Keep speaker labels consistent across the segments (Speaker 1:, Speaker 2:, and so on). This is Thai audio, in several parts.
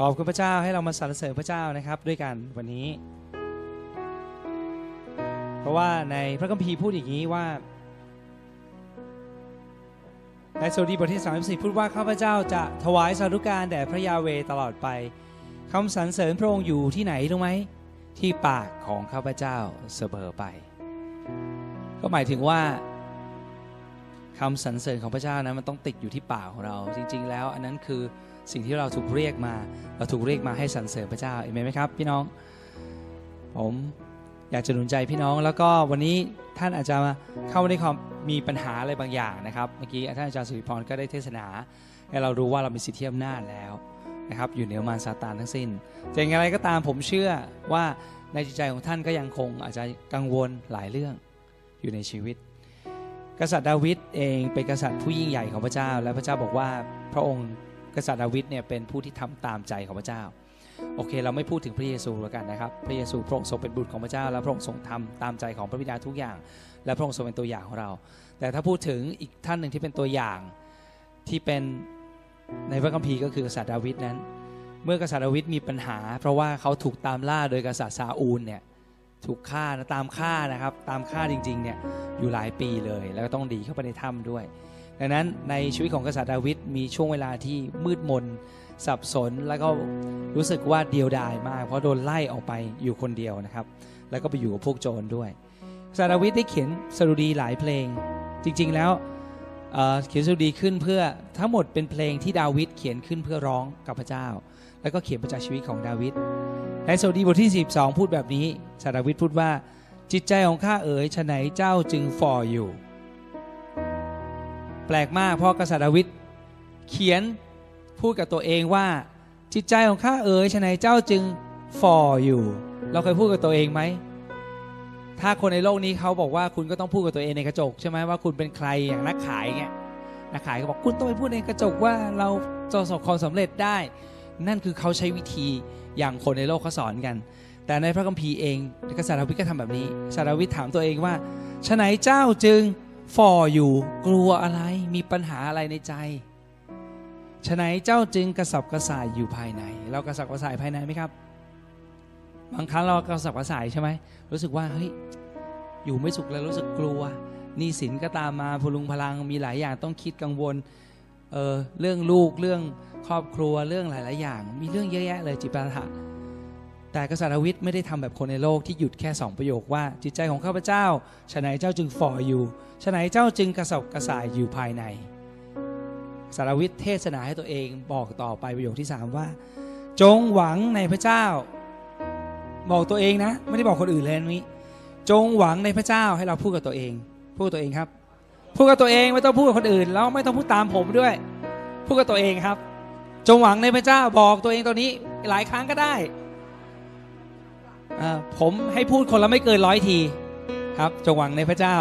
Speaker 1: ขอบคุณพระเจ้าให้เรามาสรรเสริญพระเจ้านะครับ ด้วยกันวันนี้ เพราะว่าในพระคัมภีร์พูดอย่างนี้ว่าในสดีบทที่34พูดว่าข้าพเจ้าจะถวายสาธุการแด่พระยาเวตลอดไปคำสรรเสริญพระองค์อยู่ที่ไหนรู้ไหมที่ปากของข้าพเจ้าเสมอไป ก็หมายถึงว่าคำสรรเสริญของพระเจ้านั้นมันต้องติดอยู่ที่ปากของเรา จริง ๆ แล้ว อันนั้นคือ สิ่งที่เราถูกเรียกมา เราถูกเรียกมาให้สรรเสริญพระเจ้าเอเมนไหมครับ พี่น้อง ผมอยากจะหนุนใจพี่น้องแล้วก็วันนี้ท่านอาจจะเข้ามาในความมีปัญหาอะไรบางอย่างนะครับเมื่อกี้ท่านอาจารย์สุริพรก็ได้เทศนาให้เรารู้ว่าเรามีสิทธิอำนาจแล้วนะครับอยู่เหนือมารซาตานทั้งสิ้นจะอย่างไรก็ตามผมเชื่อว่าในจิตใจของท่านก็ยังคงอาจจะกังวลหลายเรื่องอยู่ในชีวิต กษัตริย์ดาวิดเองเป็นกษัตริย์ผู้ยิ่งใหญ่ของพระเจ้า และพระเจ้าบอกว่าพระองค์ กษัตริย์ดาวิดเนี่ยเป็นผู้ที่ทำตามใจของพระเจ้า โอเค เราไม่พูดถึงพระเยซูแล้วกันนะครับ พระเยซูพระองค์ทรงเป็นบุตรของพระเจ้า และพระองค์ทรงทำตามใจของพระบิดาทุกอย่าง และพระองค์ทรงเป็นตัวอย่างของเรา แต่ถ้าพูดถึงอีกท่านหนึ่งที่เป็นตัวอย่างที่เป็นในพระคัมภีร์ก็คือกษัตริย์ดาวิดนั้น เมื่อกษัตริย์ดาวิดมีปัญหา เพราะว่าเขาถูกตามล่าโดยกษัตริย์ซาอูลเนี่ยถูกฆ่านะตามฆ่านะครับตามฆ่าจริงๆเนี่ยอยู่หลายปีเลย แล้วก็ต้องดีเข้าไปในถ้ำด้วย ดังนั้นในชีวิตของกษัตริย์ดาวิดมีช่วงเวลาที่มืดมน สับสนแล้วก็รู้สึกว่าเดียวดายมาก เพราะโดนไล่ออกไปอยู่คนเดียวนะครับ แล้วก็ไปอยู่กับพวกโจรด้วยกษัตริย์ดาวิดได้เขียนสดุดีหลายเพลง จริง ๆ แล้วเเขียนสดุดีขึ้นเพื่อทั้งหมดเป็นเพลงที่ดาวิดเขียนขึ้นเพื่อร้องกับพระเจ้า แล้วก็เขียนประจากชีวิตของดาวิดในสดุดีบทที่12 พูดแบบนี้กษัตริย์ดาวิดพูดว่าจิตใจของข้าเอ๋ยฉไหนเจ้าจึงฝ่ออยู่ แปลกมากเพราะกษัตริย์ดาวิดเขียนพูดกับตัวเองว่าจิตใจของข้าเอ๋ยฉนัยเจ้าจึงฝ่ออยู่ เราเคยพูดกับตัวเองไหม ถ้าคนในโลกนี้เขาบอกว่าคุณก็ต้องพูดกับตัวเองในกระจกใช่ไหมว่าคุณเป็นใครอย่างนักขายเงี้ยนักขายก็บอกคุณต้องไปพูดในกระจกว่าเราจะประสบความสำเร็จได้ นั่นคือเขาใช้วิธีอย่างคนในโลกเขาสอนกัน แต่ในพระคัมภีร์เองกษัตริย์ดาวิดก็ทำแบบนี้กษัตริย์ดาวิดถามตัวเองว่าฉนัยเจ้าจึง ฝ่ออยู่กลัวอะไรมีปัญหาอะไรในใจฉนัยเจ้าจึงกระสับกระส่ายอยู่ภายใน เรากระสับกระส่ายภายในไหมครับ บางครั้งเรากระสับกระส่ายใช่ไหมรู้สึกว่าเฮ้ยอยู่ไม่สุขแล้วรู้สึกกลัวหนี้สินก็ตามมาพลุงพลังมีหลายอย่างต้องคิดกังวลเออเรื่องลูกเรื่องครอบครัวเรื่องหลาย ๆ อย่าง มีเรื่องเยอะแยะเลยจิตปัญหา แต่กษัตริย์วิทย์ไม่ได้ทำแบบคนในโลกที่หยุดแค่สองประโยคว่า จิตใจของข้าพเจ้าฉนัยเจ้าจึงฝ่ออยู่ฉนัยเจ้าจึงกระสับกระส่ายอยู่ภายในสารวิทย์เทศนาให้ตัวเองบอกต่อไปประโยคที่สามว่า จงหวังในพระเจ้า บอกตัวเองนะ ไม่ได้บอกคนอื่นเลยนี้ จงหวังในพระเจ้าให้เราพูดกับตัวเอง พูดกับตัวเองครับพูดกับตัวเองไม่ต้องพูดกับคนอื่นแล้วไม่ต้องพูดตามผมด้วยพูดกับตัวเองครับ จงหวังในพระเจ้าบอกตัวเองตัวนี้หลายครั้งก็ได้ ผมให้พูดคนละไม่เกินร้อยที ครับจงหวังในพระเจ้า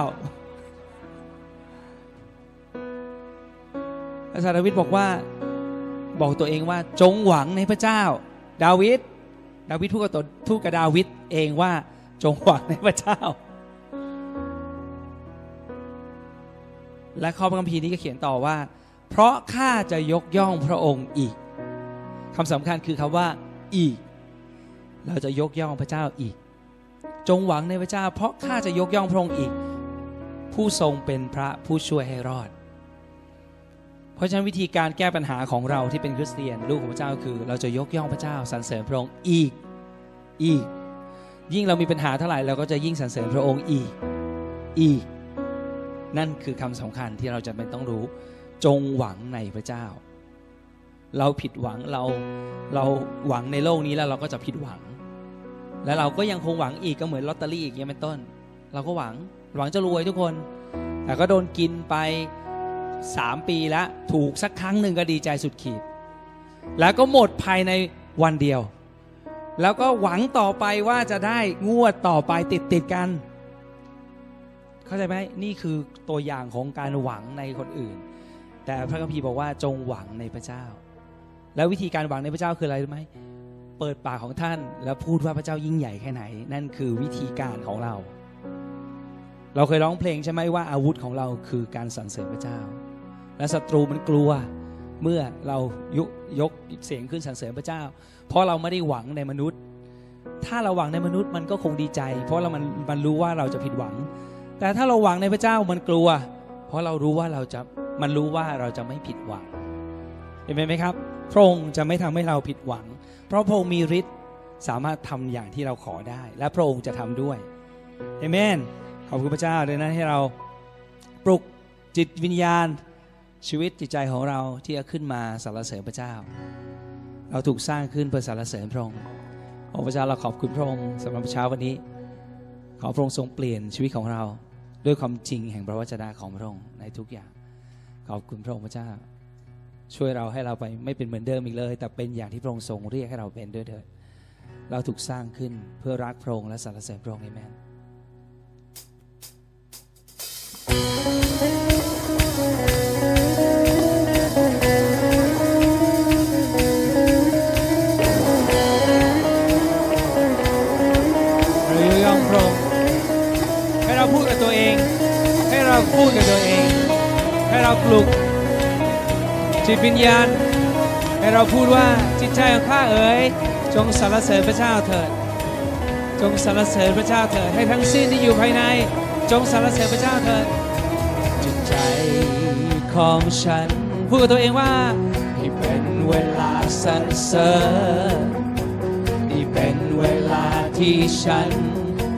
Speaker 1: อาจารย์ดาวิดบอกว่า บอกตัวเองว่าจงหวังในพระเจ้า ดาวิดดาวิดพูดกับตัวพูดกับดาวิดเองว่าจงหวังในพระเจ้า และข้อพระคัมภีร์นี้ก็เขียนต่อว่า เพราะข้าจะยกย่องพระองค์อีกคำสำคัญคือคำว่าอีก เราจะยกย่องพระเจ้าอีก จงหวังในพระเจ้า เพราะข้าจะยกย่องพระองค์อีก ผู้ทรงเป็นพระผู้ช่วยให้รอด เพราะฉะนั้นวิธีการแก้ปัญหาของเราที่เป็นคริสเตียนลูกของพระเจ้าคือ เราจะยกย่องพระเจ้าสรรเสริญพระองค์อีกอีก ยิ่งเรามีปัญหาเท่าไหร่เราก็จะยิ่งสรรเสริญพระองค์อีกอีก นั่นคือคำสำคัญที่เราจะเป็นต้องรู้จงหวังในพระเจ้า เราผิดหวังเราเราหวังในโลกนี้แล้วเราก็จะผิดหวัง แล้วเราก็ยังคงหวังอีกก็เหมือนลอตเตอรี่อีกอย่างเป็นต้น เราก็หวังหวังจะรวยทุกคน แต่ก็โดนกินไปสามปีแล้ว ถูกสักครั้งหนึ่งก็ดีใจสุดขีด แล้วก็หมดภายในวันเดียว แล้วก็หวังต่อไปว่าจะได้งวดต่อไปติดติดกัน เข้าใจไหมนี่คือตัวอย่างของการหวังในคนอื่น แต่พระคัมภีร์บอกว่าจงหวังในพระเจ้า แล้ววิธีการหวังในพระเจ้าคืออะไรรู้ไหมเปิดปากของท่านแล้วพูดว่าพระเจ้ายิ่งใหญ่แค่ไหน นั่นคือวิธีการของเรา เราเคยร้องเพลงใช่ไหมว่าอาวุธของเราคือการสรรเสริญพระเจ้า และศัตรูมันกลัวเมื่อเรายกยกเสียงขึ้นสรรเสริญพระเจ้า เพราะเราไม่ได้หวังในมนุษย์ ถ้าเราหวังในมนุษย์มันก็คงดีใจ เพราะเรามันมันรู้ว่าเราจะผิดหวัง แต่ถ้าเราหวังในพระเจ้ามันกลัว เพราะเรารู้ว่าเราจะมันรู้ว่าเราจะไม่ผิดหวังเห็นไหมครับ พระองค์จะไม่ทำให้เราผิดหวัง เพราะพระองค์มีฤทธิ์สามารถทำอย่างที่เราขอได้ และพระองค์จะทำด้วยเอเมนขอบคุณพระเจ้าเลยนะให้เราปลุกจิตวิญญาณชีวิตจิตใจของเราที่จะขึ้นมาสรรเสริญพระเจ้า เราถูกสร้างขึ้นเพื่อสรรเสริญพระองค์โอ้พระเจ้าเราขอบคุณพระองค์สำหรับเช้าวันนี้ ขอพระองค์ทรงเปลี่ยนชีวิตของเรา ด้วยความจริงแห่งพระวจนะของพระองค์ในทุกอย่าง ขอบคุณพระองค์พระเจ้า ช่วยเราให้เราไปไม่เป็นเหมือนเดิมอีกเลย แต่เป็นอย่างที่พระองค์ทรงเรียกให้เราเป็นด้วยเถิดเราถูกสร้างขึ้นเพื่อรักพระองค์และสรรเสริญพระองค์เอเมนเรายองพระองค์ให้เราพูดกับตัวเอง ให้เราพูดกับตัวเอง ให้เราปลุก จิตวิญญาณ ให้เราพูดว่าจิตใจของข้าเอ๋ยจงสรรเสริญพระเจ้าเถิด จงสรรเสริญพระเจ้าเถิดให้ทั้งสิ้นที่อยู่ภายใน จงสรรเสริญพระเจ้าเถิด จิตใจของฉัน พูดกับตัวเองว่าให้เป็นเวลาสรรเสริญนี่เป็นเวลาที่ฉัน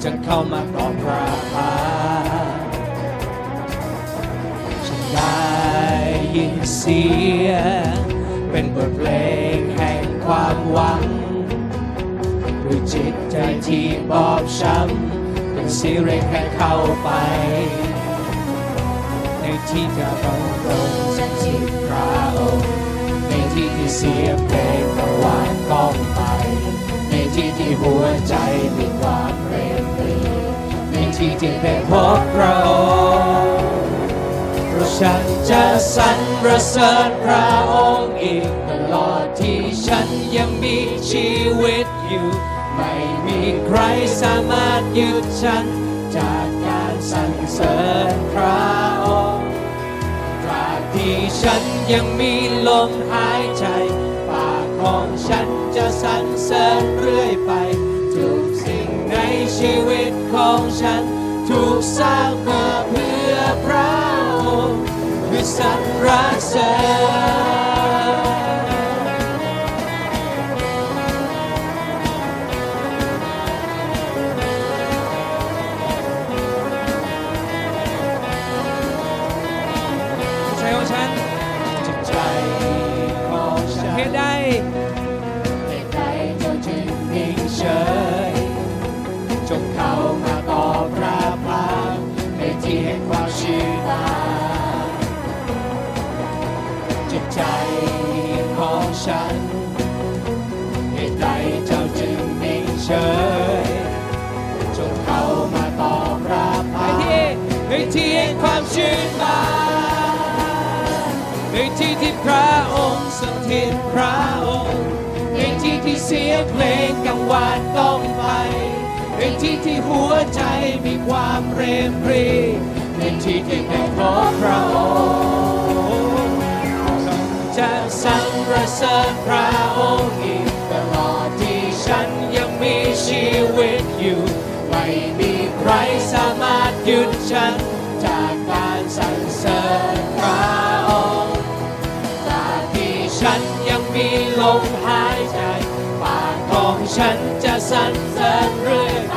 Speaker 1: จะเข้ามา ยินเสียงเป็นบทเพลงแห่งความหวังด้วยจิตใจที่บอบช้ำเป็นเสียงเรียกให้เข้าไป ในที่จะบังตรงสถิตพระองค์ในที่ที่เสียงเพลงตะวันก้องไป ในที่ที่หัวใจมีความเร่งรีในที่ที่ได้พบพระองค์ ฉันจะสรรเสริญพระองค์อีกตลอดที่ฉันยังมีชีวิตอยู่ ไม่มีใครสามารถหยุดฉัน จากการสรรเสริญพระองค์ตราบที่ฉันยังมีลมหายใจ ปากของฉันจะสรรเสริญเรื่อยไป ทุกสิ่งในชีวิตของฉัน ถูกสร้างมาเพื่อพระ ค์ ชื่นบานในที่ที่พระองค์สถิตพระองค์ในที่ที่เสียงเพลงกังวานก้องไปในที่ที่หัวใจมีความเรมปรีในที่ที่ได้พบพระองค์จะสรรเสริญพระองค์อีกตลอดที่ฉันยังมีชีวิตอยู่ ไม่มีใครสามารถหยุดฉัน จากการสรรเสริญพระองค์ตราบที่ฉันยังมีลมหายใจ ปากของฉันจะสรรเสริญเรื่อยไป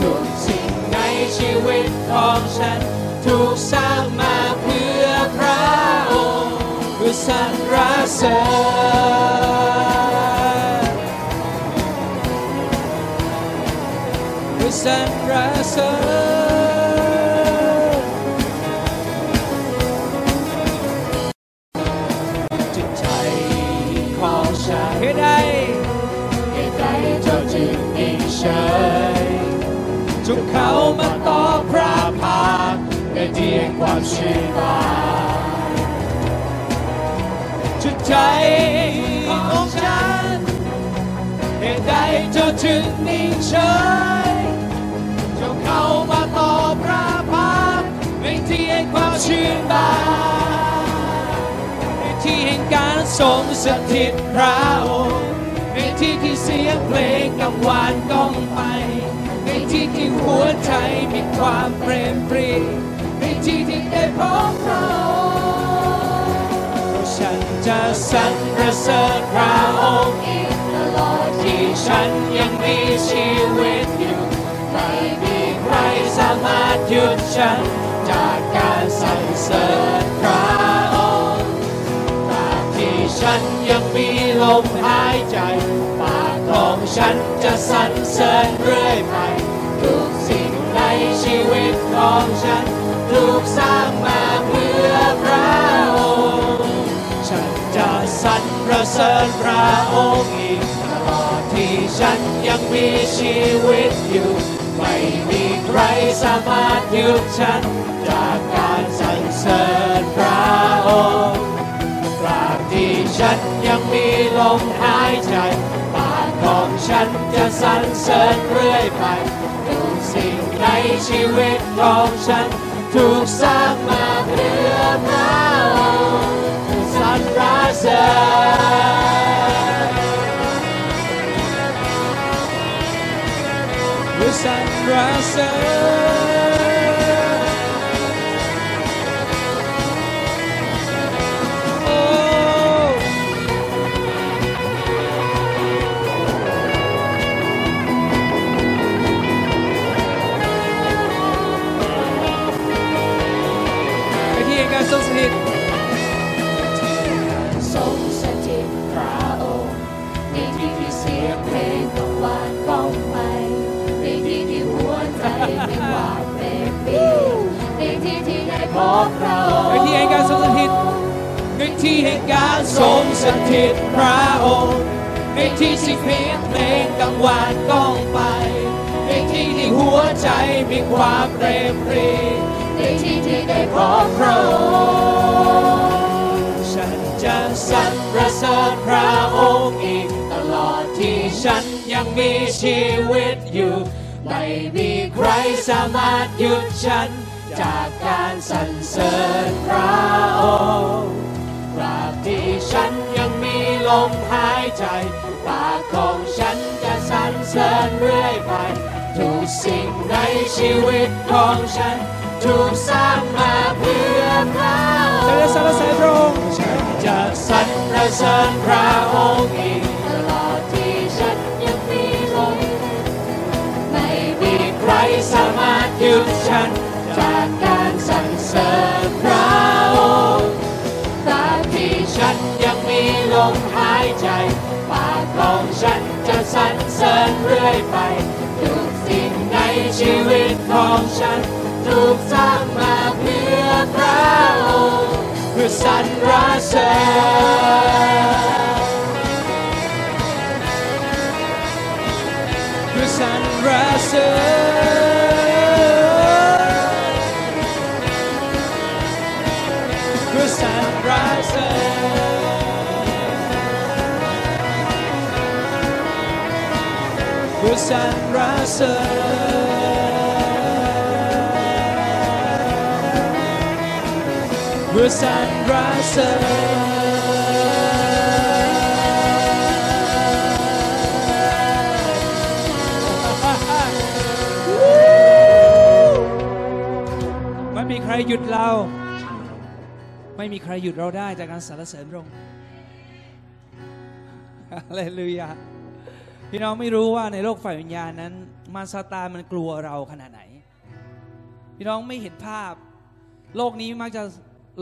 Speaker 1: ทุกสิ่งในชีวิตของฉัน ถูกสร้างมาเพื่อพระองค์เพื่อสรรเสริญเพื่อสรรเสริญ ความชื่นบานจิตใจของฉันเหตุใดเจ้าจึงนิ่งเฉยจงเข้ามาต่อพระพักในที่แห่งความชื่นบานในที่แห่ง
Speaker 2: การทรงสถิตพระองค์ในที่ที่เสียงเพลงกังวานก้องไป ในที่ที่หัวใจมีความเปรมปรี ในที่ที่ได้พบพระฉันจะสรรเสริญพระองค์
Speaker 3: อีกตลอด
Speaker 2: ที่ฉันยังมีชีวิตอยู่ไม่มีใครสามารถหยุดฉันจากการสรรเสริญพระองค์ตราบที่ฉันยังมีลมหายใจปากของฉันจะสรรเสริญเรื่อยไปทุกสิ่งในชีวิตของฉัน ถูกสร้างมาเพื่อพระองค์ฉันจะสรรเสริญพระองค์อีกตลอดที่ฉันยังมีชีวิตอยู่ ไม่มีใครสามารถหยุดฉัน จากการสรรเสริญพระองค์ตราบที่ฉันยังมีลมหายใจปากของฉันจะสรรเสริญเรื่อยไปทุสิ่งในชีวิตของฉัน ถูกสร้างมา ที่
Speaker 3: ได้พระองค์
Speaker 2: ไปที่เอกการทรงสถิตในที่แห่งการทรงสถิตพระองค์ในที่ที่เพียงเพลงกังวานก้องไปในที่ที่หัวใจมีความเปรมปรี
Speaker 3: ในที่ที่ได้พบพระองค์
Speaker 2: ฉันจะสรรเสริญพระองค์อีกตลอดที่ฉันยังมีชีวิตอยู่ ไม่มีใครสามารถหยุดฉัน จากการสรรเสริญพระองค์ตราบที่ฉันยังมีลมหายใจ ปากของฉันจะสรรเสริญเรื่อยไป ทุกสิ่งในชีวิตของฉัน ถูกสร้างมาเพื่อพระองค์
Speaker 1: จะได้สรรเสริญพระองค์
Speaker 2: ฉันจะสรรเสริญพระองค์อีก
Speaker 3: ตลอดที่ฉันยังมีลมไม่มี
Speaker 2: ใครสามารถหยุดฉัน รรเสริญพระองค์
Speaker 3: ตราบที่
Speaker 2: ที่ฉันยังมีลมหายใจปากของฉันจะสรรเสริญเรื่อยไป ทุกสิ่งในชีวิตของฉันถูกสร้างมาเพื่อพระองค์เพื่อสรรเสริญเพื่อสรรเสริญ สรรเสริญเพื่อสรรเสริญไม่มีใครหยุดเรา ไม่มีใครหยุดเราได้จากการสรรเสริญพระองค์ฮาเลลูยา พี่น้องไม่รู้ว่าในโลกฝ่ายวิญญาณนั้นมารซาตานมันกลัวเราขนาดไหน พี่น้องไม่เห็นภาพ โลกนี้มักจะ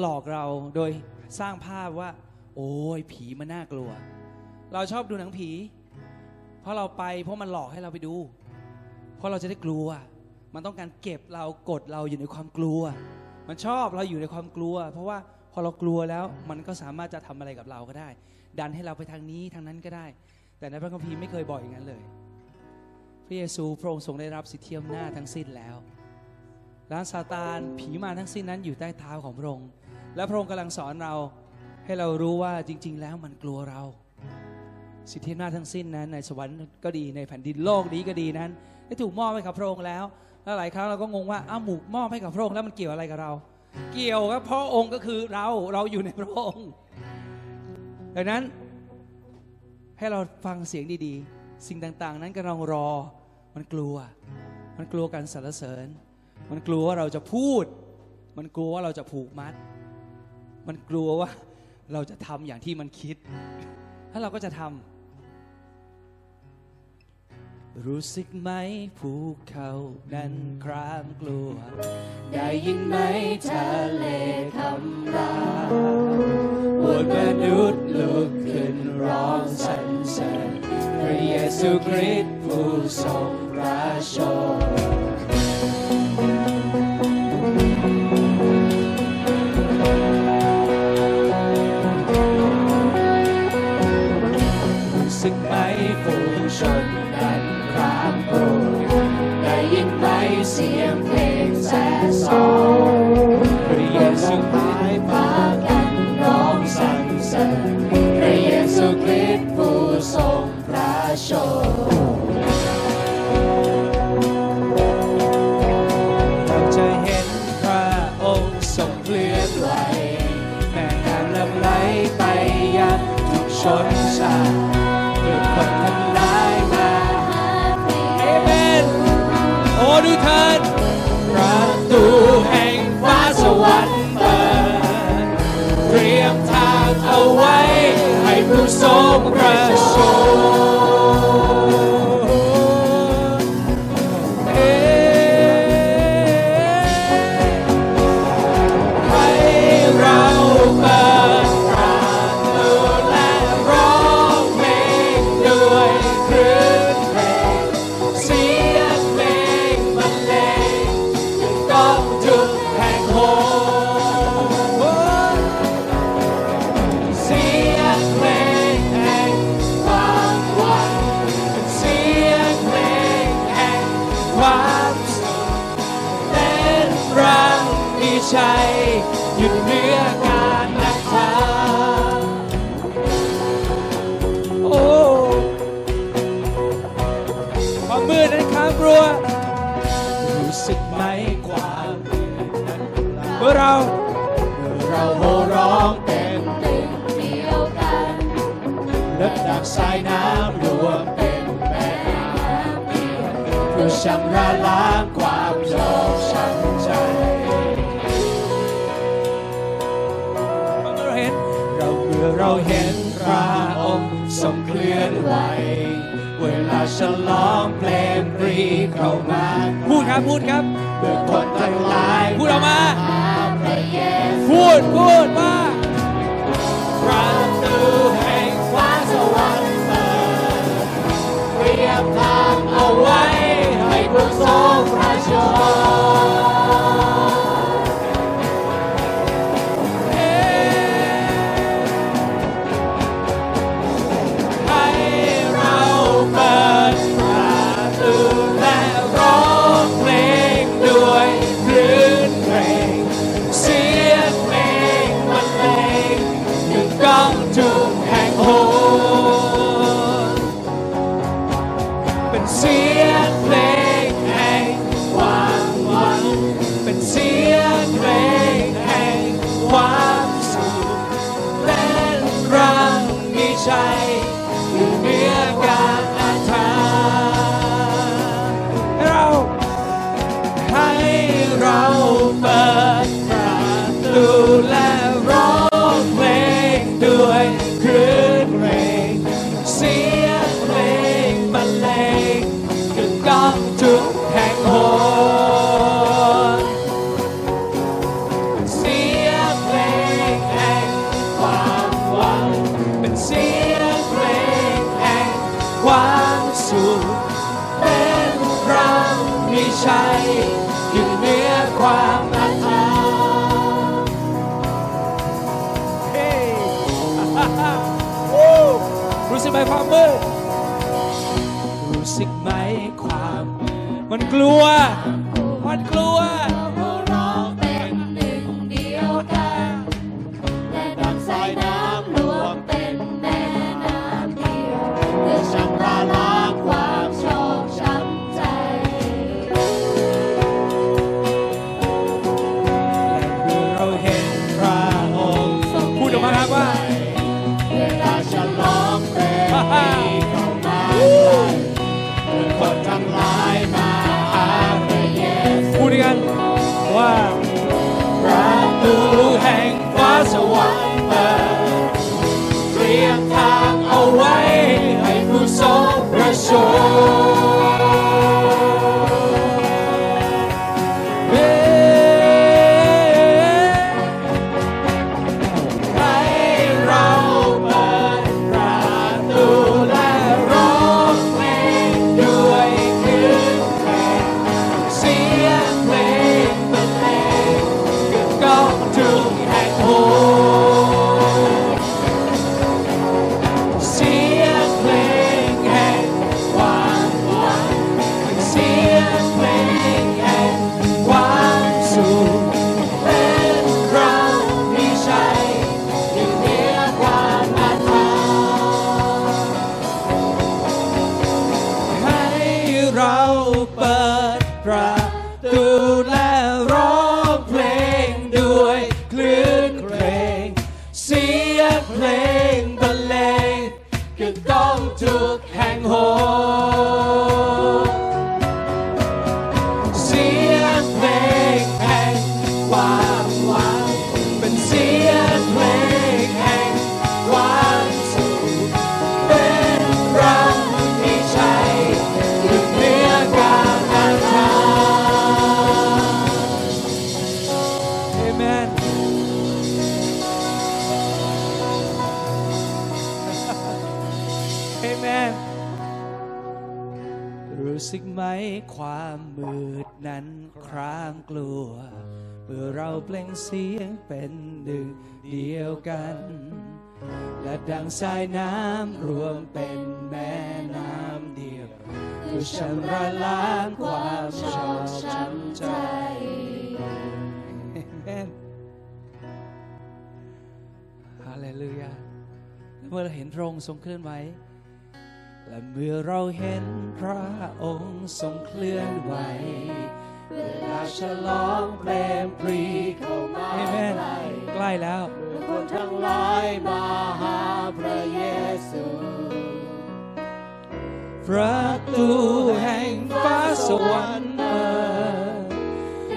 Speaker 2: หลอกเราโดยสร้างภาพว่า โอ้ยผีมันน่ากลัว เราชอบดูหนังผี เพราะเราไปเพราะมันหลอกให้เราไปดู เพราะเราจะได้กลัว มันต้องการเก็บเรากดเราอยู่ในความกลัว มันชอบเราอยู่ในความกลัว เพราะว่าพอเรากลัวแล้วมันก็สามารถจะทำอะไรกับเราก็ได้ ดันให้เราไปทางนี้ทางนั้นก็ได้ แต่ในพระคัมภีร์ไม่เคยบอกอย่างนั้นเลย พระเยซูพระองค์ทรงได้รับสิทธิอำนาจทั้งสิ้นแล้วล้านซาตานผีมาทั้งสิ้นนั้นอยู่ใต้เท้าของพระองค์ และพระองค์กำลังสอนเราให้เรารู้ว่าจริง ๆ แล้วมันกลัวเรา สิทธิอำนาจทั้งสิ้นนั้นในสวรรค์ก็ดีในแผ่นดินโลกนี้ก็ดีนั้นได้ถูกมอบให้กับพระองค์แล้วแล้วหลายครั้งเราก็งงว่าอ้าวหมูมอบให้กับพระองค์แล้วมันเกี่ยวอะไรกับเรา เกี่ยวกับพระองค์ก็คือเราเราอยู่ในพระองค์
Speaker 1: ดังนั้น ให้เราฟังเสียงดีๆ สิ่งต่างๆ นั้นกำลังรอ มันกลัว มันกลัวการสรรเสริญ มันกลัวว่าเราจะพูด มันกลัวว่าเราจะผูกมัด มันกลัวว่าเราจะทำอย่างที่มันคิด ถ้าเราก็จะทำ รู้สึกไหมภูเขานั้นครามกลัว ได้ยินไหมทะเลคำรามบนมนุษย์ลุกขึ้นร้องสรรเสริญพระเยซูคริสต์ผู้ทรงราชน สียงเพลงแซ่ซองพระเยซูหายพากันร้องสรรเสริญพระเยซูคริสต์ผู้ทรงพระชนเราจะ ถิดประตูแห่งฟ้าสวรรค์เปิดเตรียมทางเอาไว้ให้ผู้ทรงพระชน เคลื่อนไหว เวลาฉลองเพลงปรีเข้ามา พูดครับพูดครับเพื่อคนทั้งหลายพูดออกมา
Speaker 2: พระเยซู
Speaker 1: พูดพูดว่าประตูแห่งฟ้าสวรรค์เปิดเตรียมทางเอาไว้ให้ผู้ทรงพระชน สึกไหมความ มันกลัว มันกลัว
Speaker 2: ความ
Speaker 1: มืด
Speaker 2: นั้
Speaker 1: น
Speaker 2: ครางกลัว เมื่อเราเปล่งเสียงเป็นหนึ่
Speaker 1: งเดียวกัน และดังสายน้ำรวมเป็นแม่น้ำเดียวคือชำระล้างความชอกช้ำใจฮาเลลูยาเมื่อเราเห็นพระองค์ทรงเคลื่อนไหว และเมื่อเราเห็นพระองค์ทรงเคลื่อนไหว เวลาฉลองเปลมปรีเข้ามาเอเมนใกล้แล้ว
Speaker 2: คนทั้งหลายมาหาพระเยซู
Speaker 1: ประตูแห่งฟ้าสวรรค์เปิด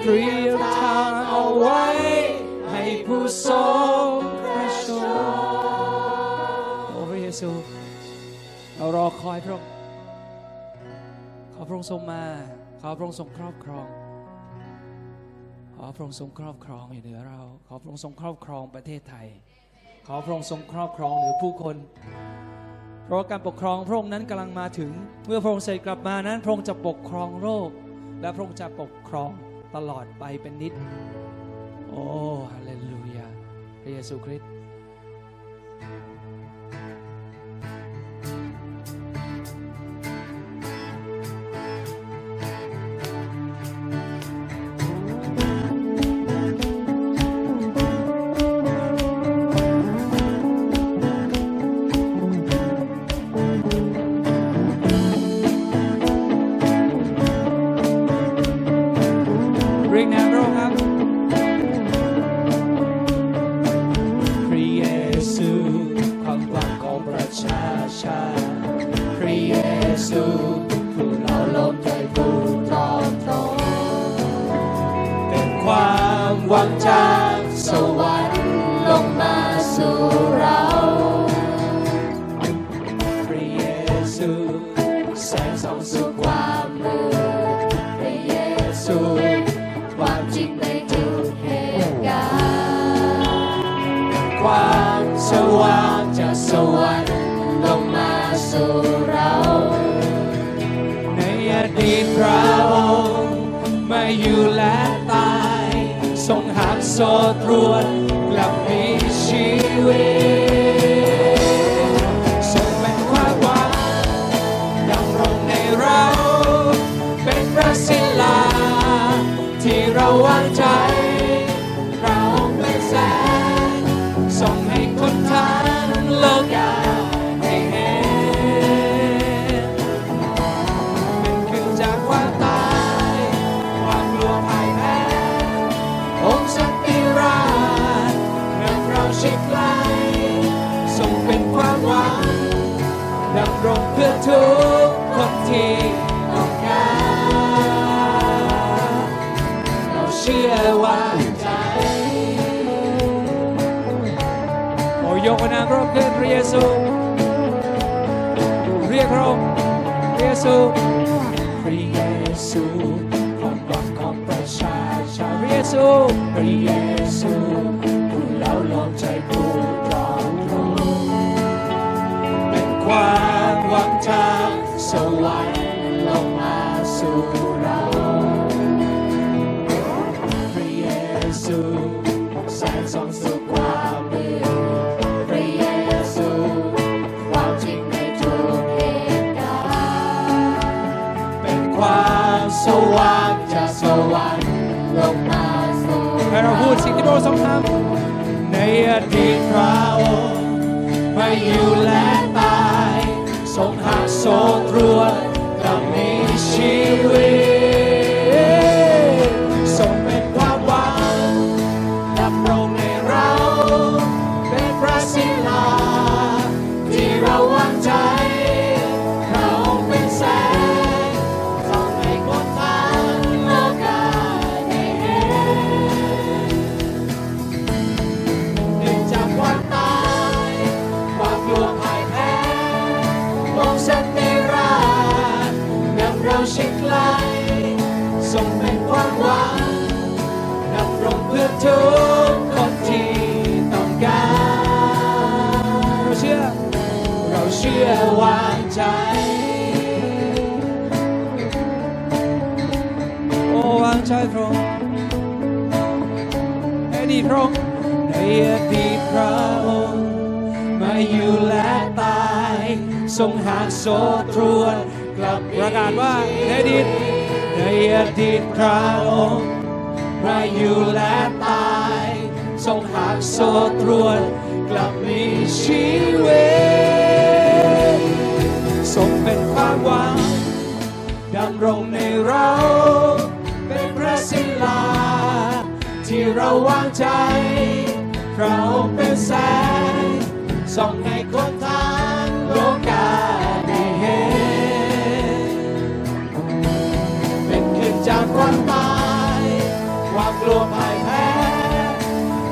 Speaker 1: เตรียมทางเอาไว้ ให้ผู้ทรงพระชนโอ้พระเยซู เรารอคอยพระองค์ขอพระองค์ทรงมา ขอพระองค์ทรงครอบครอง ขอพระองค์ทรงครอบครองอยู่เหนือเรา ขอพระองค์ทรงครอบครองประเทศไทย ขอพระองค์ทรงครอบครองเหนือผู้คน เพราะการปกครองพระองค์นั้นกำลังมาถึง เมื่อพระองค์เสด็จกลับมานั้น พระองค์จะปกครองโลกและพระองค์จะปกครองตลอดไปเป็นนิจโอ้ฮาเลลูยาพระเยซูคริสต์ามพระองค์ขึ้นพระเยซู
Speaker 2: เรี
Speaker 1: ยกพระองค์พระเยซู พระเยซูความหวังของประชาชาพระเยซูพระเยซูผู้เล่าลองใจผู้รองรู้เป็นความหวังจากสวรรค์ สองคำในอดีตพระองค์ไม่อยู่และตายทรงหักโซ่ตรวน รงในอดีตพระองค์มาอยู่และตายทรงหากโซตรวนกลับประกาศว่าในอดีตในอดีตพระองค์มาอยู่และตายทรงหากโซตรวนกลับมีชีวิตทรงเป็นความหวังดำรงในเราเป็นพระศิลา ที่เราวางใจเราเป็นแสงส่องให้คนทางโลกาได้เห็นเป็นขึ้นจากความตายความกลัวพ่ายแพ้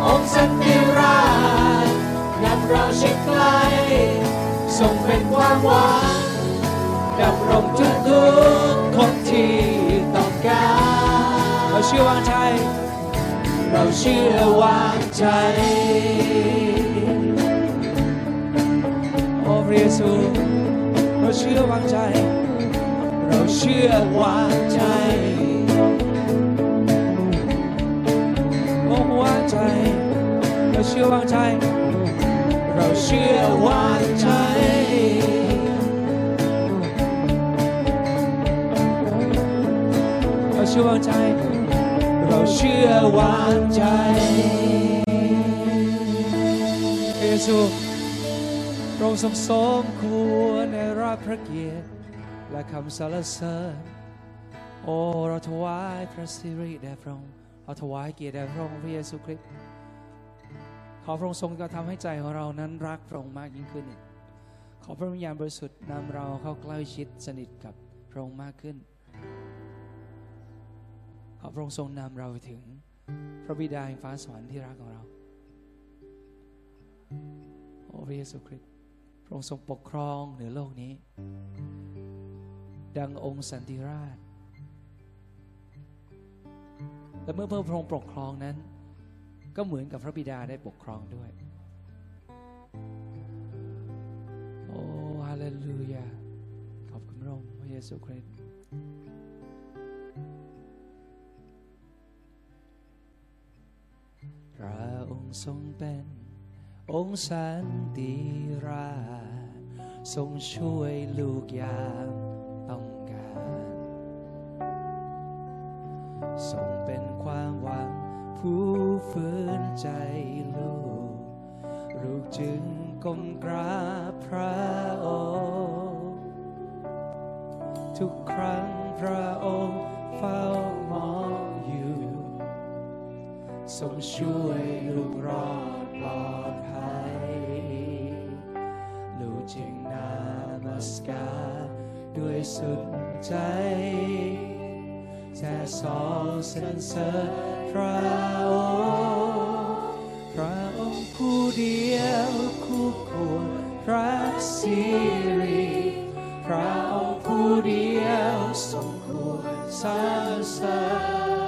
Speaker 1: องค์สันติราชนำเราชิดไกลทรงเป็นความหวังดำรงทุกทุกคนที่ต้องการ เราเชื่อวางใจ เราเชื่อวางใจ โอ้พระเยซูเราเชื่อวางใจ เราเชื่อวางใจโอ้วางใจ เราเชื่อวางใจ เราเชื่อวางใจเราเชื่อวางใจ เชื่อวางใจเยซูพระองค์ทรงสมควรในรับพระเกียรติและคำสรรเสริญโอ้เราถวายพระสิริแด่พระองค์เราถวายเกียรติแด่พระองค์พระเยซูคริสต์ขอพระองค์ทรงกระทำให้ใจของเรานั้นรักพระองค์มากยิ่งขึ้น ขอพระวิญญาณบริสุทธิ์นำเราเข้าใกล้ชิดสนิทกับพระองค์มากขึ้น ขอพระองค์ทรงนำเราไปถึง พระบิดาแห่งฟ้าสวรรค์ที่รักของเรา โอ้พระเยซูคริสต์พระองค์ทรงปกครองเหนือโลกนี้ ดังองค์สันติราช และเมื่อพระองค์ปกครองนั้น ก็เหมือนกับพระบิดาได้ปกครองด้วย โอ้ฮาเลลูยาขอบคุณพระองค์พระเยซูคริสต์ พระองค์ทรงเป็น องค์สันติราชทรงช่วยลูกยามต้องการ ทรงเป็นความหวังผู้ฟื้นใจลูก ลูกจึงก้มกราบพระองค์ทุกครั้งพระองค์เฝ้ามองอยู่ ทรงช่วยลูกรอดปลอดภัย ลูกจึงนามาสการด้วยสุดใจแต่สองสรรเสริญพระองค์พระองค์ผู้เดียวคู่ควรพระสิริพระองค์ผู้เดียวสมควรสรรเสริญ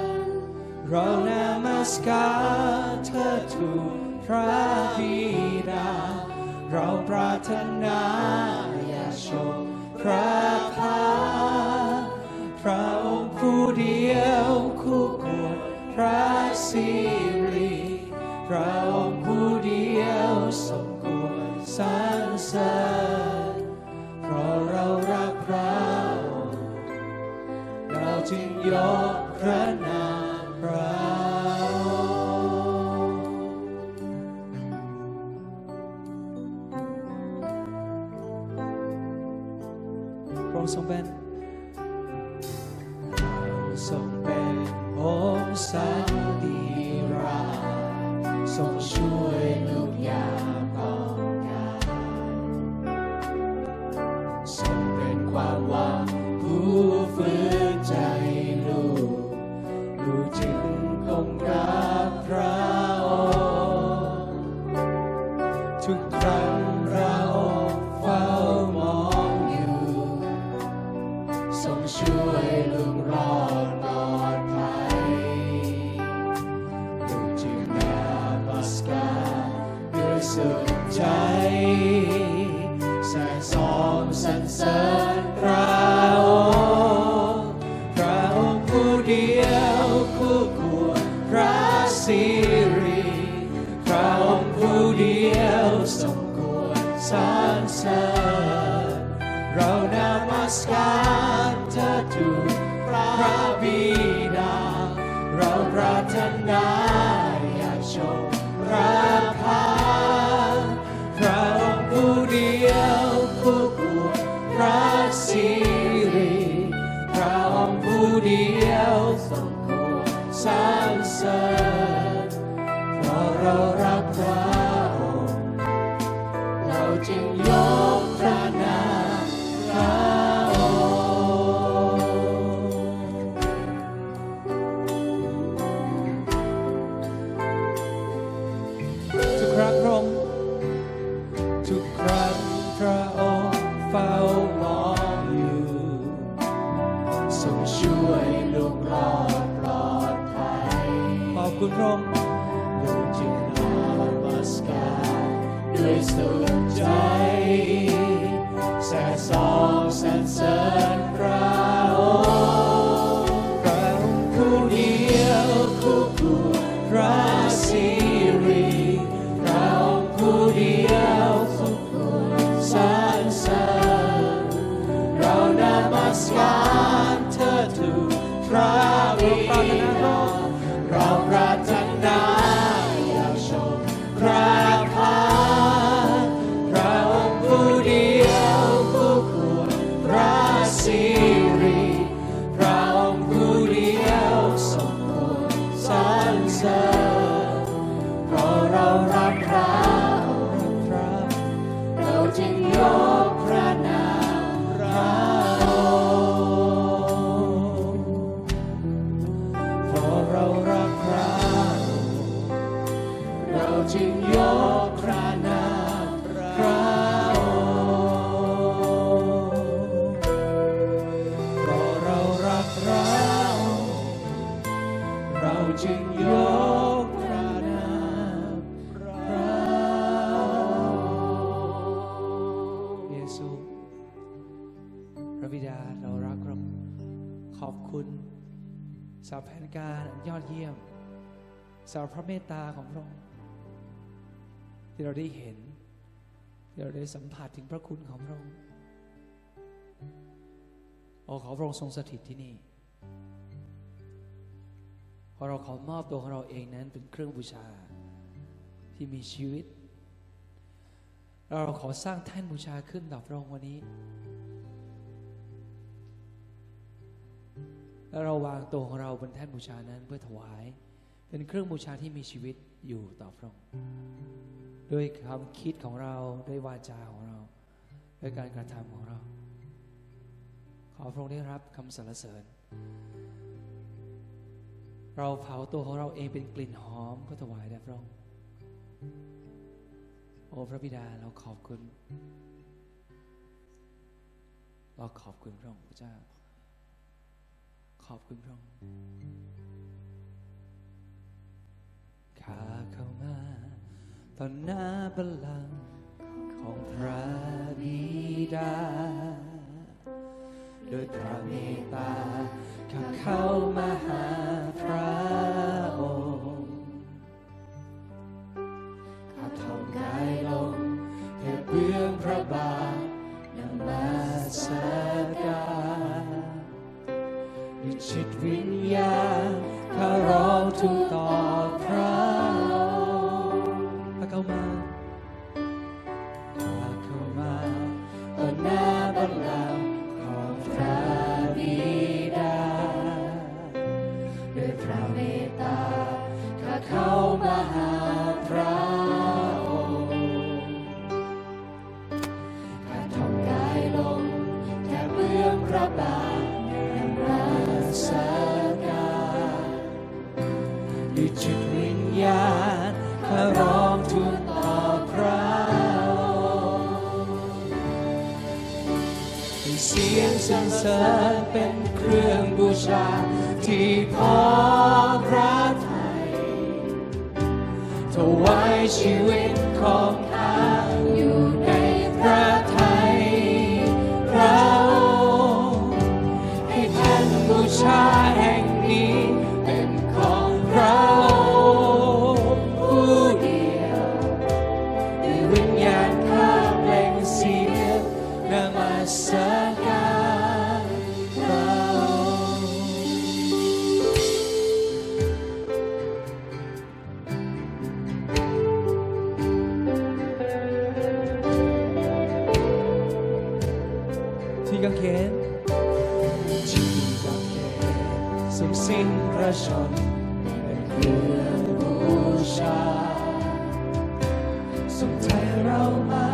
Speaker 1: เรานมัสการเธอทูลพระบิดา เราปรารถนาอยากชมพระพาพระองค์ผู้เดียวคู่ควรพระสิริพระองค์ผู้เดียวสมควรสรรเสริญเพราะเรารักพระองค์เราจึงยกพระ ร สำหรับพระเมตตาของพระองค์ที่เราได้เห็น ที่เราได้สัมผัสถึงพระคุณของพระองค์โอ้ขอพระองค์ทรงสถิตที่นี่ขอเราขอมอบตัวของเราเองนั้นเป็นเครื่องบูชาที่มีชีวิต เราขอสร้างแท่นบูชาขึ้นต่อพระองค์วันนี้แล้วเราวางตัวของเราบนแท่นบูชานั้นเพื่อถวาย เป็นเครื่องบูชาที่มีชีวิตอยู่ต่อพระองค์ด้วยความคิดของเราด้วยวาจาของเรา
Speaker 4: ด้วยการกระทำของเรา ขอพระองค์ได้รับคำสรรเสริญ เราเผาตัวของเราเองเป็นกลิ่นหอมเพื่อถวายแด่พระองค์โอ้พระบิดาเราขอบคุณ เราขอบคุณพระองค์พระเจ้า ขอบคุณพระองค์ ข้าเข้ามาตอนหน้าบัลลังก์ของพระบิดาโดยพระเมตตาข้าเข้ามาหาพระองค์
Speaker 1: ข้าทำกายลงเพื่อเบื้องพระบาทนำมัสกการด้วยจิตวิญญาณข้าร้องทุกตอน เสริญเป็นเครื่องบูชา ที่พอพระไทยถวายชีวิตของ สุ
Speaker 4: ข
Speaker 1: สิ้นพระชนเป็นเครื่องบูชาส่งใจเรามา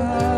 Speaker 1: time.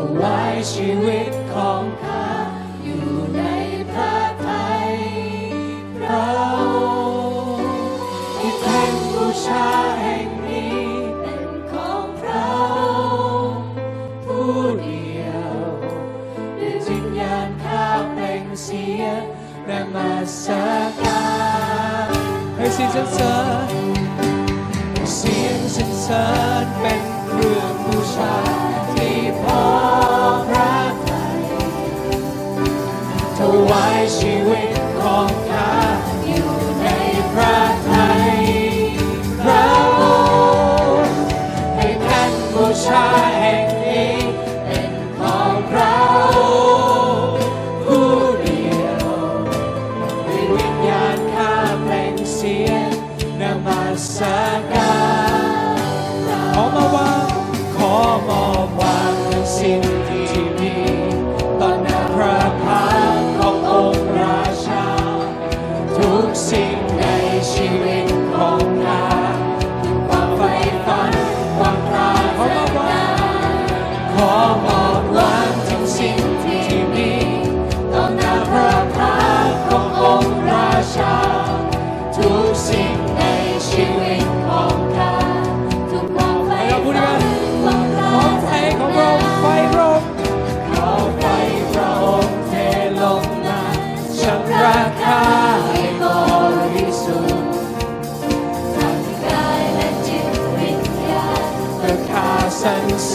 Speaker 1: ถวายชีวิตของข้าอยู่ในพระทัยพระองค์ที่เป็นผู้ชาแห่งนี้เป็น
Speaker 2: ของพระองค์ผู้เดียวด้วยจิตญาณข้าเป็น
Speaker 1: เสีย
Speaker 2: และมาสักการให้สิ่งสรรเสริญ
Speaker 1: เสียงสรรเสริญ
Speaker 2: เป็นเครื่องบูชา พระทัยถวายชีวิตของ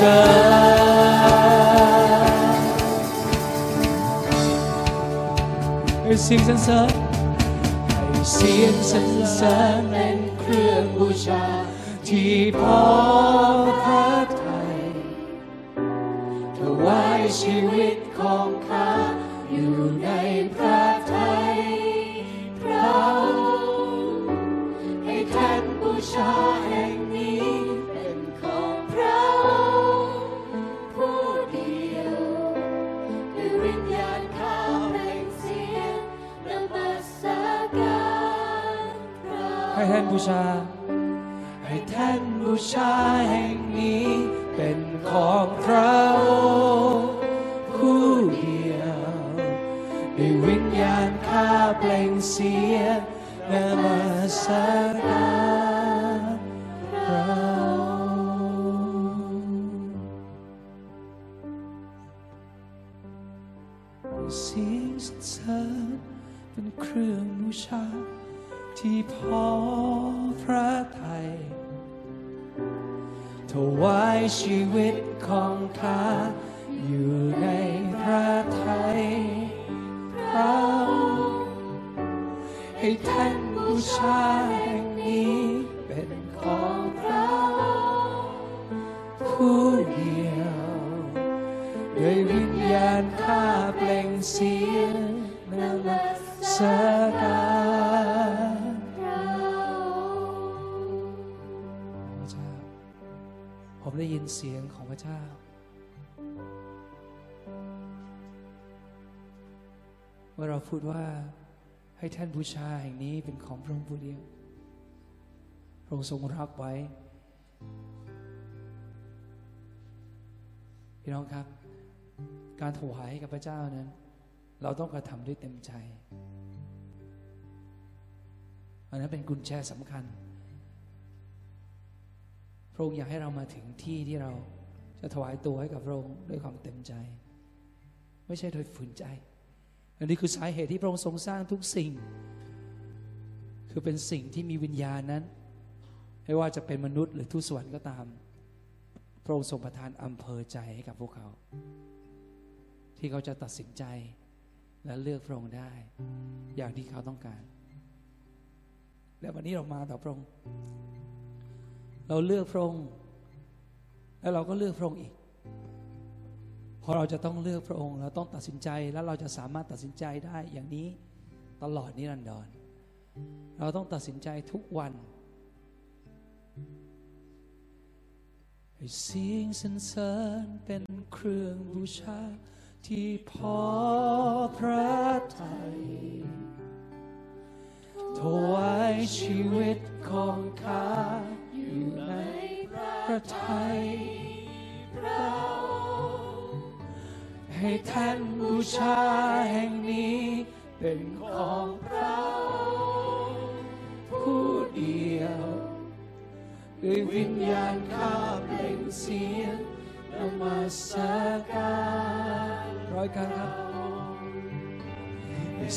Speaker 1: เธ
Speaker 2: อเสี
Speaker 1: ยงสรรเสริญ
Speaker 2: ให้เสียงสรรเสริญเป็นเครื่องบูชา ที่พอพระไทยถวายชีวิต ชา
Speaker 1: ให้แท่นบูชาแห่งนี้เป็นของพระ ของข้า ระเจ้า เมื่อเราพูดว่าให้ท่านบูชาแห่งนี้เป็นของพระองค์ผู้เดียว พระองค์ทรงรับไว้ พี่น้องครับ การถวายให้กับพระเจ้านั้น เราต้องกระทำด้วยเต็มใจ อันนั้นเป็นกุญแจสำคัญพระองค์อยากให้เรามาถึงที่ที่เรา จะถวายตัวให้กับพระองค์ด้วยความเต็มใจ ไม่ใช่โดยฝืนใจ อันนี้คือสาเหตุที่พระองค์ทรงสร้างทุกสิ่ง คือเป็นสิ่งที่มีวิญญาณนั้นไม่ว่าจะเป็นมนุษย์หรือทูตสวรรค์ก็ตาม พระองค์ทรงประทานอำเภอใจให้กับพวกเขา ที่เขาจะตัดสินใจและเลือกพระองค์ได้ อย่างที่เขาต้องการ และวันนี้เรามาต่อพระองค์ เราเลือกพระองค์ แล้วเราก็เลือกพระองค์อีก พอเราจะต้องเลือกพระองค์เราต้องตัดสินใจแล้วเราจะสามารถตัดสินใจได้อย่างนี้ตลอดนิรันดรเราต้องตัดสินใจทุกวันให้เสียงสรรเสริญเป็นเครื่องบูชา ที่พอพระทัยถวายชีวิตของข้าอยู่ใน พระทัยพระองค์ให้ท่านบูชาแห่งนี้เป็นของพระผู้เดียวด้วยวิญญาณข้าเปล่งเสียงนมัสการร้อยครั้งครับ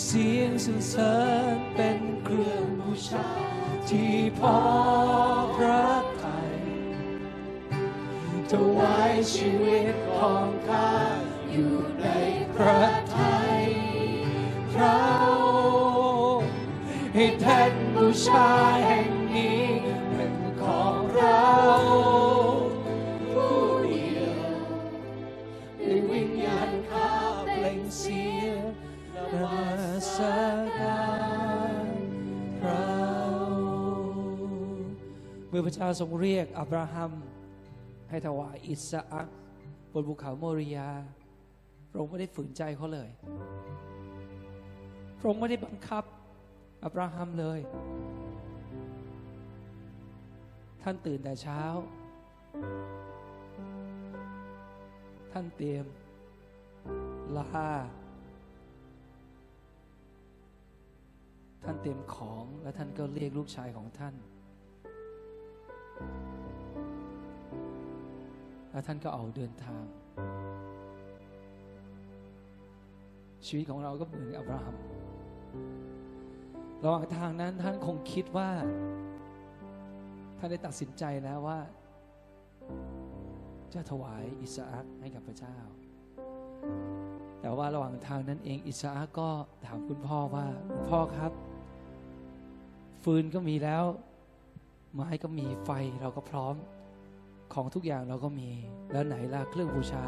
Speaker 1: เสียงสรรเสริญเป็นเครื่องบูชาที่พอพระท ถวายชีวิตของข้าอยู่ในพระทัยพระองค์ให้แท่นบูชาแห่งนี้เป็นของเราผู้เดียวด้วยวิญญาณข้าเปล่งเสียงนมัสการพระองค์เมื่อพระเจ้าทรงเรียกอับราฮัม ให้ถวายอิสอักบนภูเขาโมริยา พระองค์ไม่ได้ฝืนใจเขาเลย พระองค์ไม่ได้บังคับอับราฮัมเลย ท่านตื่นแต่เช้า ท่านเตรียมลาท่านเตรียมของและท่านก็เรียกลูกชายของท่าน แล้วท่านก็ออกเดินทาง ชีวิตของเราก็เหมือนอับราฮัมระหว่างทางนั้นท่านคงคิดว่า ท่านได้ตัดสินใจแล้วว่า จะถวายอิสอักให้กับพระเจ้า แต่ว่าระหว่างทางนั้นเองอิสอักก็ถามคุณพ่อว่าคุณพ่อครับ ฟืนก็มีแล้ว ไม้ก็มีไฟเราก็พร้อม ของทุกอย่างเราก็มี แล้วไหนล่ะเครื่องบูชา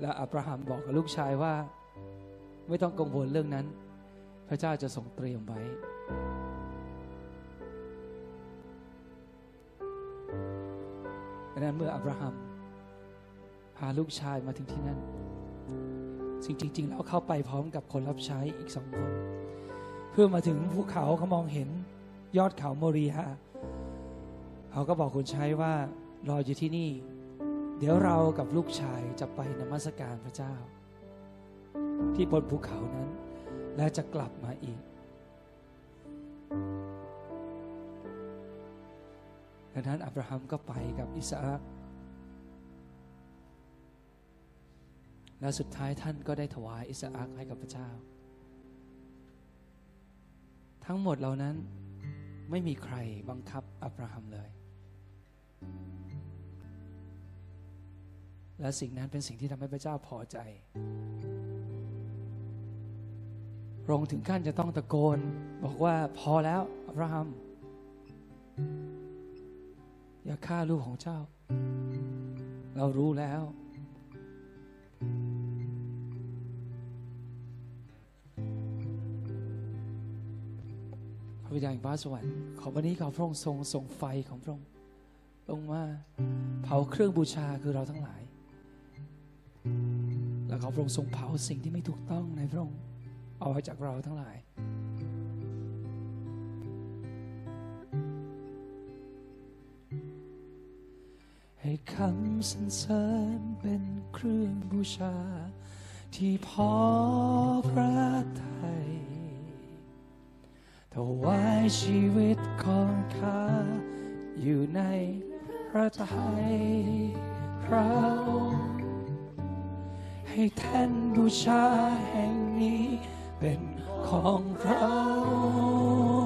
Speaker 1: แล้วอับราฮัมบอกกับลูกชายว่า ไม่ต้องกังวลเรื่องนั้น พระเจ้าจะทรงเตรียมไว้ดังนั้นเมื่ออับราฮัมพาลูกชายมาถึงที่นั่นสิ่งจริง ๆ แล้วเข้าไปพร้อมกับคนรับใช้อีกสองคน เพื่อมาถึงภูเขาเขามองเห็นยอดเขาโมเรีย เขาก็บอกคุณชัยว่ารออยู่ที่นี่ เดี๋ยวเรากับลูกชายจะไปนมัสการพระเจ้า ที่บนภูเขานั้น และจะกลับมาอีกดังนั้นอับราฮัมก็ไปกับอิสอักและสุดท้ายท่านก็ได้ถวายอิสอักให้กับพระเจ้า ทั้งหมดเหล่านั้นไม่มีใครบังคับอับราฮัมเลย และสิ่งนั้นเป็นสิ่งที่ทำให้พระเจ้าพอใจพระองค์ถึงขั้นจะต้องตะโกน บอกว่าพอแล้วอับราฮัม อย่าฆ่าลูกของเจ้า เรารู้แล้ว พระบิดาแห่งฟ้าสวรรค์ขอวันนี้ขอพระองค์ทรงส่งไฟของพระองค์ ลงมา เผาเครื่องบูชาคือเราทั้งหลาย แล้วขอพระองค์ทรงเผาสิ่งที่ไม่ถูกต้องในพระองค์ออกไปจากเราทั้งหลายให้คำสรรเสริญเป็นเครื่องบูชา ที่พอพระไทยถวายชีวิตของข้าอยู่ใน พระทัยพระองค์ให้แท่นบูชาแห่งนี้เป็นของพระอ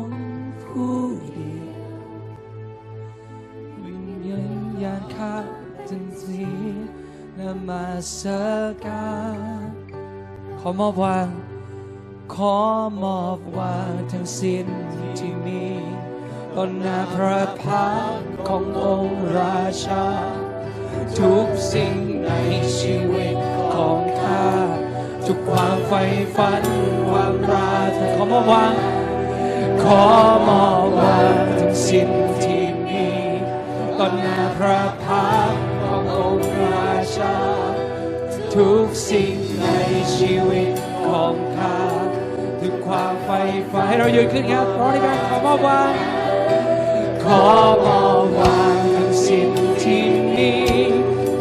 Speaker 1: งค์ผู้เดียววิญญาณญาณข้าจันทีนมาสการขอมอบวาง ขอมอบวางทั้งสิ้นที่มี ต่อหน้าพระพักขององค์ราชา ทุกสิ่งในชีวิตของข้า ทุกความใฝ่ฝันความราถขอมอบวางขอมอบวางทั้งสิ้นที่มีต่อหน้าพระพักขององค์ราชา ทุกสิ่งในชีวิตของข้า ทุกความใฝ่ฝันให้เรายืนขึ้นครับร้องด้วยกันขอมอบวาง ขอมอบวางทั้งสิ้นที่มี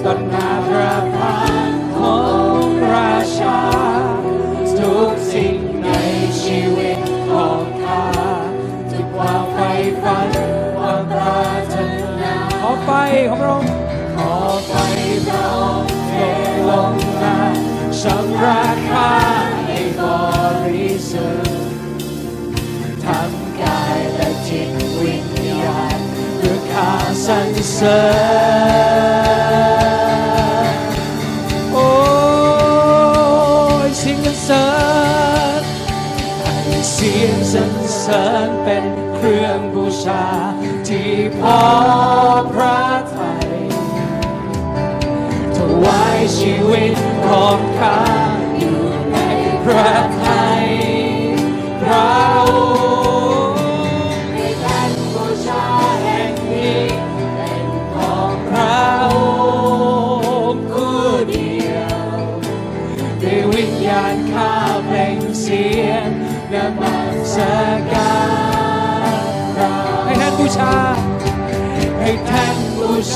Speaker 1: ต่อหน้าพระพักของราชา ทุกสิ่งในชีวิตของข้าทุกความใฝ่ฝันความปรารถนาขอไฟของพระองค์ขอไฟพระองค์เทลงมาชำระข้าให้บริสุทธิ์ สรรเสริญโอ้ยเสิ่งสรรเสริญให้เสียงสรรเสริญเป็นเครื่องบูชาที่พอพระทัยถวายชีวิตของข้า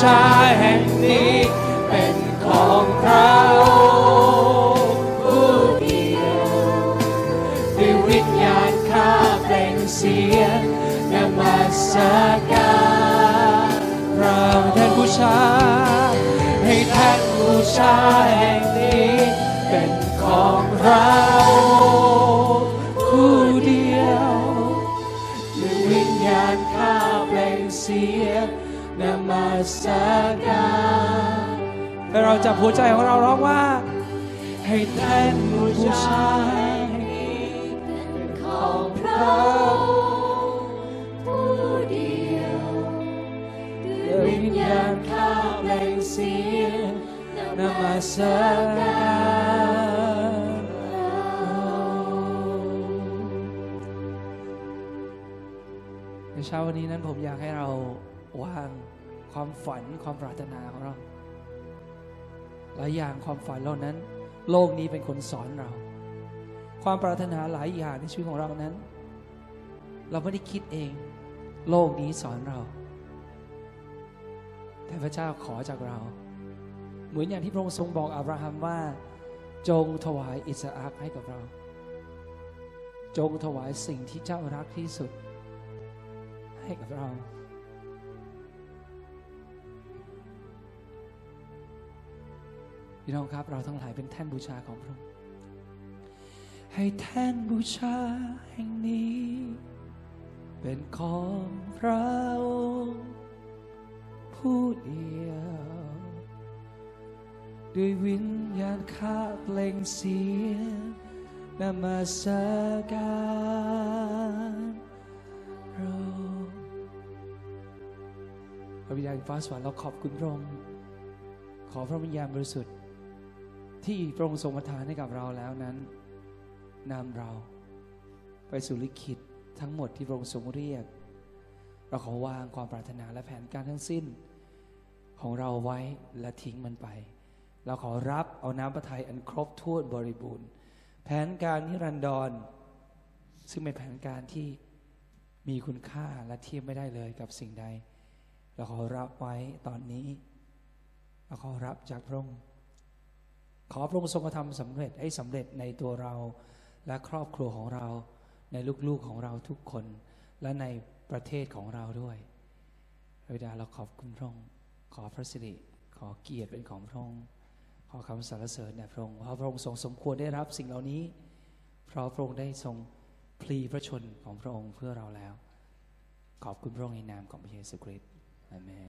Speaker 1: ชาแห่งนี้เป็นของพระองค์ผู้เดียวด้วยวิญญาณข้าเปล่งเสียงนมัสการเราให้ท่านบูชา ให้ท่านบูชาแห่งนี้เป็นของเราคู่เดียวด้วยวิญญาณข้าเปล่งเสียง สการเราจับหัวใจของเราร้องว่า ให้ท่านบูชาแห่งนี้
Speaker 2: เป็นของพระองค์ผู้เดียว
Speaker 1: ด้วยวิญญาณข้าเปล่งเสียงนมัสการในเช้าวันนี้นั้นผมอยากให้เราวาง ความฝันความปรารถนาของเรา หลายอย่างความฝันเหล่านั้น โลกนี้เป็นคนสอนเรา ความปรารถนาหลายอย่างในชีวิตของเรานั้น เราไม่ได้คิดเอง โลกนี้สอนเรา แต่พระเจ้าขอจากเรา เหมือนอย่างที่พระองค์ทรงบอกอับราฮัมว่า จงถวายอิสอักให้กับเรา จงถวายสิ่งที่เจ้ารักที่สุด ให้กับเรา พี่น้องครับ เราทั้งหลายเป็นแท่นบูชาของพระองค์ให้แท่นบูชาแห่งนี้ เป็นของพระองค์ผู้เดียวด้วยวิญญาณข้าเปล่งเสียงนมาสการพระองค์พระบิดาแห่งฟ้าสวรรค์เราขอบคุณพระองค์ขอพระวิญญาณบริสุทธิ์ ที่พระองค์ทรงประทานให้กับเราแล้วนั้นนำเราไปสู่ลิขิตทั้งหมดที่พระองค์ทรงเรียก เราขอวางความปรารถนาและแผนการทั้งสิ้น ของเราไว้และทิ้งมันไป เราขอรับเอาน้ำพระทัยอันครบถ้วนบริบูรณ์ แผนการนิรันดร ซึ่งเป็นแผนการที่มีคุณค่าและเทียบไม่ได้เลยกับสิ่งใด เราขอรับไว้ตอนนี้ เราขอรับจากพระองค์ ขอพระองค์ทรงกระทำสำเร็จให้สำเร็จในตัวเรา และครอบครัวของเรา ในลูกๆของเราทุกคน และในประเทศของเราด้วยพระบิดาเราขอบคุณพระองค์ขอพระสิริขอเกียรติเป็นของพระองค์ขอคำสรรเสริญแด่พระองค์เพราะพระองค์ทรงสมควรได้รับสิ่งเหล่านี้ เพราะพระองค์ได้ทรงพลีพระชนของพระองค์เพื่อเราแล้ว ขอบคุณพระองค์ในนามของพระเยซูคริสต์อาเมน